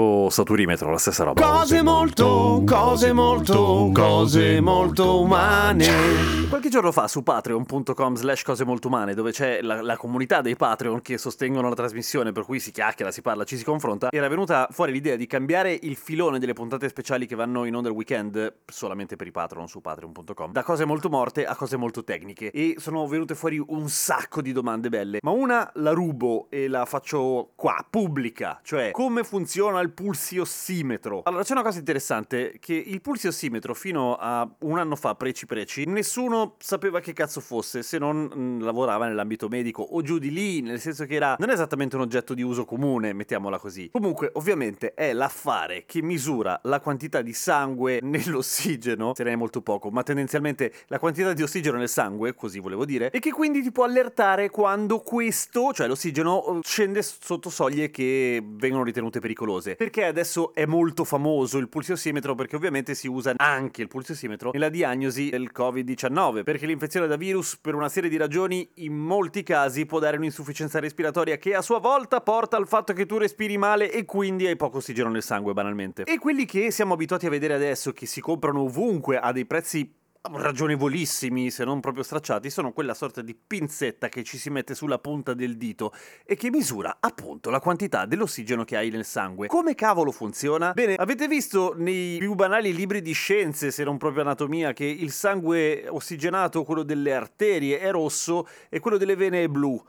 O saturimetro, la stessa roba. Cose molto, cose molto, cose molto umane. Qualche giorno fa su patreon.com slash cose molto umane, dove c'è la, la comunità dei Patreon che sostengono la trasmissione, per cui si chiacchiera, si parla, ci si confronta, era venuta fuori l'idea di cambiare il filone delle puntate speciali che vanno in onda il weekend solamente per i Patreon su patreon.com, da cose molto morte a cose molto tecniche. E sono venute fuori un sacco di domande belle, ma una la rubo e la faccio qua, pubblica, cioè come funziona il pulsiossimetro. Allora, c'è una cosa interessante, che il pulsiossimetro fino a un anno fa, preci preci, nessuno sapeva che cazzo fosse se non mh, lavorava nell'ambito medico o giù di lì, nel senso che era non esattamente un oggetto di uso comune, mettiamola così. Comunque, ovviamente, è l'affare che misura la quantità di sangue nell'ossigeno, se ne è molto poco, ma tendenzialmente la quantità di ossigeno nel sangue, così volevo dire, e che quindi ti può allertare quando questo, cioè l'ossigeno, scende sotto soglie che vengono ritenute pericolose. Perché adesso è molto famoso il pulsiossimetro? Perché ovviamente si usa anche il pulsiossimetro nella diagnosi del Covid-19, perché l'infezione da virus per una serie di ragioni in molti casi può dare un'insufficienza respiratoria che a sua volta porta al fatto che tu respiri male e quindi hai poco ossigeno nel sangue banalmente. E quelli che siamo abituati a vedere adesso che si comprano ovunque a dei prezzi ragionevolissimi, se non proprio stracciati, sono quella sorta di pinzetta che ci si mette sulla punta del dito e che misura appunto la quantità dell'ossigeno che hai nel sangue. Come cavolo funziona? Bene, avete visto nei più banali libri di scienze, se non proprio anatomia, che il sangue ossigenato, quello delle arterie, è rosso e quello delle vene è blu.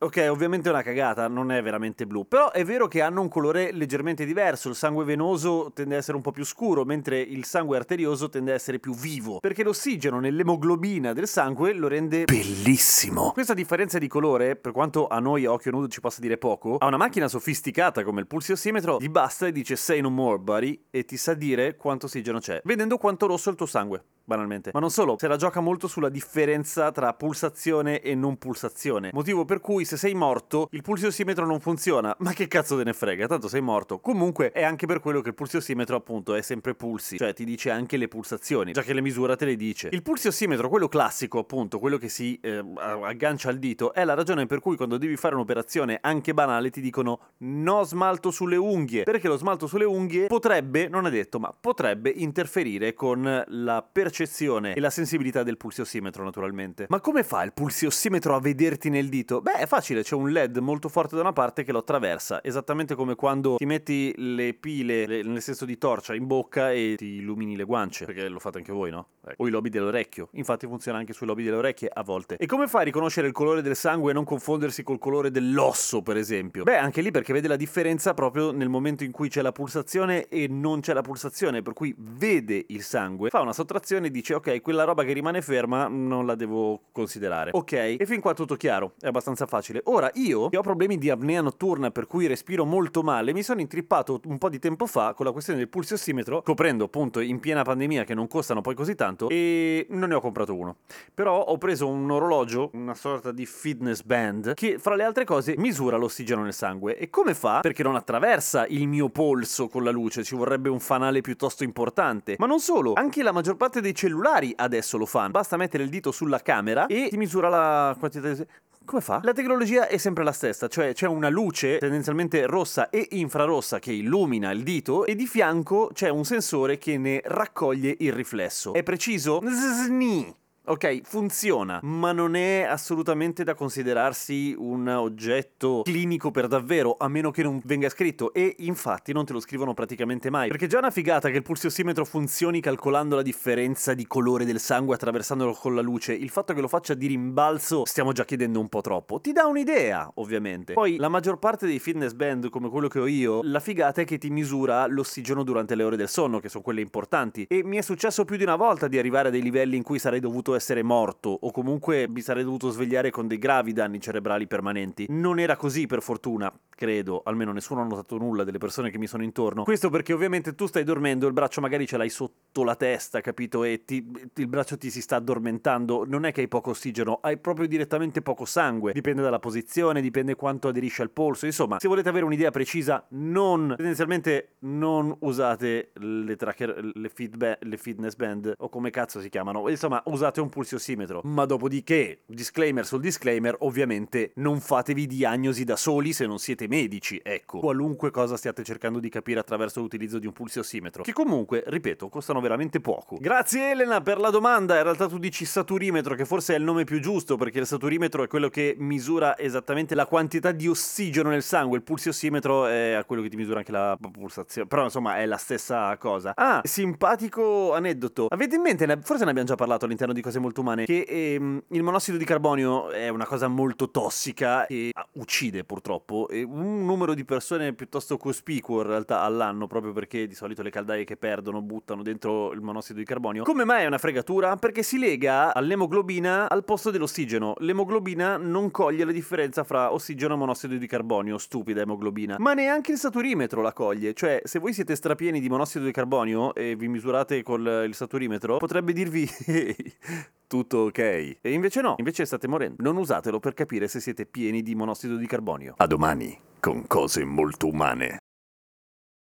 Ok, ovviamente è una cagata, non è veramente blu, però è vero che hanno un colore leggermente diverso, il sangue venoso tende ad essere un po' più scuro, mentre il sangue arterioso tende ad essere più vivo, perché l'ossigeno nell'emoglobina del sangue lo rende bellissimo. Questa differenza di colore, per quanto a noi a occhio nudo ci possa dire poco, a una macchina sofisticata come il pulsiossimetro gli basta e dice say no more buddy e ti sa dire quanto ossigeno c'è, vedendo quanto rosso è il tuo sangue banalmente. Ma non solo, se la gioca molto sulla differenza tra pulsazione e non pulsazione. Motivo per cui se sei morto, il pulsiossimetro non funziona. Ma che cazzo te ne frega, tanto sei morto. Comunque è anche per quello che il pulsiossimetro appunto è sempre pulsi, cioè ti dice anche le pulsazioni, già che le misura te le dice. Il pulsiossimetro, quello classico appunto, quello che si eh, aggancia al dito, è la ragione per cui quando devi fare un'operazione anche banale ti dicono no smalto sulle unghie, perché lo smalto sulle unghie potrebbe, non è detto, ma potrebbe interferire con la percezione percezione e la sensibilità del pulsiossimetro naturalmente. Ma come fa il pulsiossimetro a vederti nel dito? Beh, è facile, c'è un LED molto forte da una parte che lo attraversa, esattamente come quando ti metti le pile, le, nel senso di torcia, in bocca e ti illumini le guance, perché lo fate anche voi, no? Ecco. O i lobi dell'orecchio. Infatti funziona anche sui lobi delle orecchie a volte. E come fai a riconoscere il colore del sangue e non confondersi col colore dell'osso, per esempio? Beh, anche lì perché vede la differenza proprio nel momento in cui c'è la pulsazione e non c'è la pulsazione, per cui vede il sangue, fa una sottrazione e dice ok, quella roba che rimane ferma non la devo considerare. Ok, e fin qua tutto chiaro, è abbastanza facile. Ora io, che ho problemi di apnea notturna per cui respiro molto male, mi sono intrippato un po' di tempo fa con la questione del pulsiossimetro, coprendo appunto in piena pandemia che non costano poi così tanto, e non ne ho comprato uno. Però ho preso un orologio, una sorta di fitness band, che fra le altre cose misura l'ossigeno nel sangue. E come fa? Perché non attraversa il mio polso con la luce, ci vorrebbe un fanale piuttosto importante. Ma non solo, anche la maggior parte dei cellulari adesso lo fanno. Basta mettere il dito sulla camera e ti misura la quantità di... Come fa? La tecnologia è sempre la stessa, cioè c'è una luce tendenzialmente rossa e infrarossa che illumina il dito e di fianco c'è un sensore che ne raccoglie il riflesso. È preciso? Zni. Ok, funziona, ma non è assolutamente da considerarsi un oggetto clinico per davvero, a meno che non venga scritto, e infatti non te lo scrivono praticamente mai. Perché già è una figata che il pulsiossimetro funzioni calcolando la differenza di colore del sangue attraversandolo con la luce, il fatto che lo faccia di rimbalzo stiamo già chiedendo un po' troppo. Ti dà un'idea, ovviamente. Poi la maggior parte dei fitness band, come quello che ho io, la figata è che ti misura l'ossigeno durante le ore del sonno, che sono quelle importanti, e mi è successo più di una volta di arrivare a dei livelli in cui sarei dovuto essere morto o comunque mi sarei dovuto svegliare con dei gravi danni cerebrali permanenti. Non era così per fortuna, credo, almeno nessuno ha notato nulla delle persone che mi sono intorno. Questo perché ovviamente tu stai dormendo, il braccio magari ce l'hai sotto la testa, capito? E ti, il braccio ti si sta addormentando, non è che hai poco ossigeno, hai proprio direttamente poco sangue, dipende dalla posizione, dipende quanto aderisce al polso, insomma, se volete avere un'idea precisa, non, tendenzialmente non usate le tracker, le, feedba- le fitness band o come cazzo si chiamano, insomma, usate un pulsiossimetro, ma dopodiché, disclaimer sul disclaimer, ovviamente non fatevi diagnosi da soli se non siete medici, ecco, qualunque cosa stiate cercando di capire attraverso l'utilizzo di un pulsiossimetro, che comunque, ripeto, costano veramente poco. Grazie Elena per la domanda, in realtà tu dici saturimetro, che forse è il nome più giusto, perché il saturimetro è quello che misura esattamente la quantità di ossigeno nel sangue, il pulsiossimetro è quello che ti misura anche la pulsazione, però insomma è la stessa cosa. Ah, simpatico aneddoto. Avete in mente, forse ne abbiamo già parlato all'interno di cose molto umane, che ehm, il monossido di carbonio è una cosa molto tossica e ah, uccide purtroppo e un numero di persone piuttosto cospicuo in realtà all'anno, proprio perché di solito le caldaie che perdono buttano dentro il monossido di carbonio. Come mai è una fregatura? Perché si lega all'emoglobina al posto dell'ossigeno. L'emoglobina non coglie la differenza fra ossigeno e monossido di carbonio, stupida emoglobina. Ma neanche il saturimetro la coglie, cioè se voi siete strapieni di monossido di carbonio e vi misurate col il saturimetro, potrebbe dirvi tutto ok. E invece no, invece state morendo. Non usatelo per capire se siete pieni di monossido di carbonio. A domani con cose molto umane.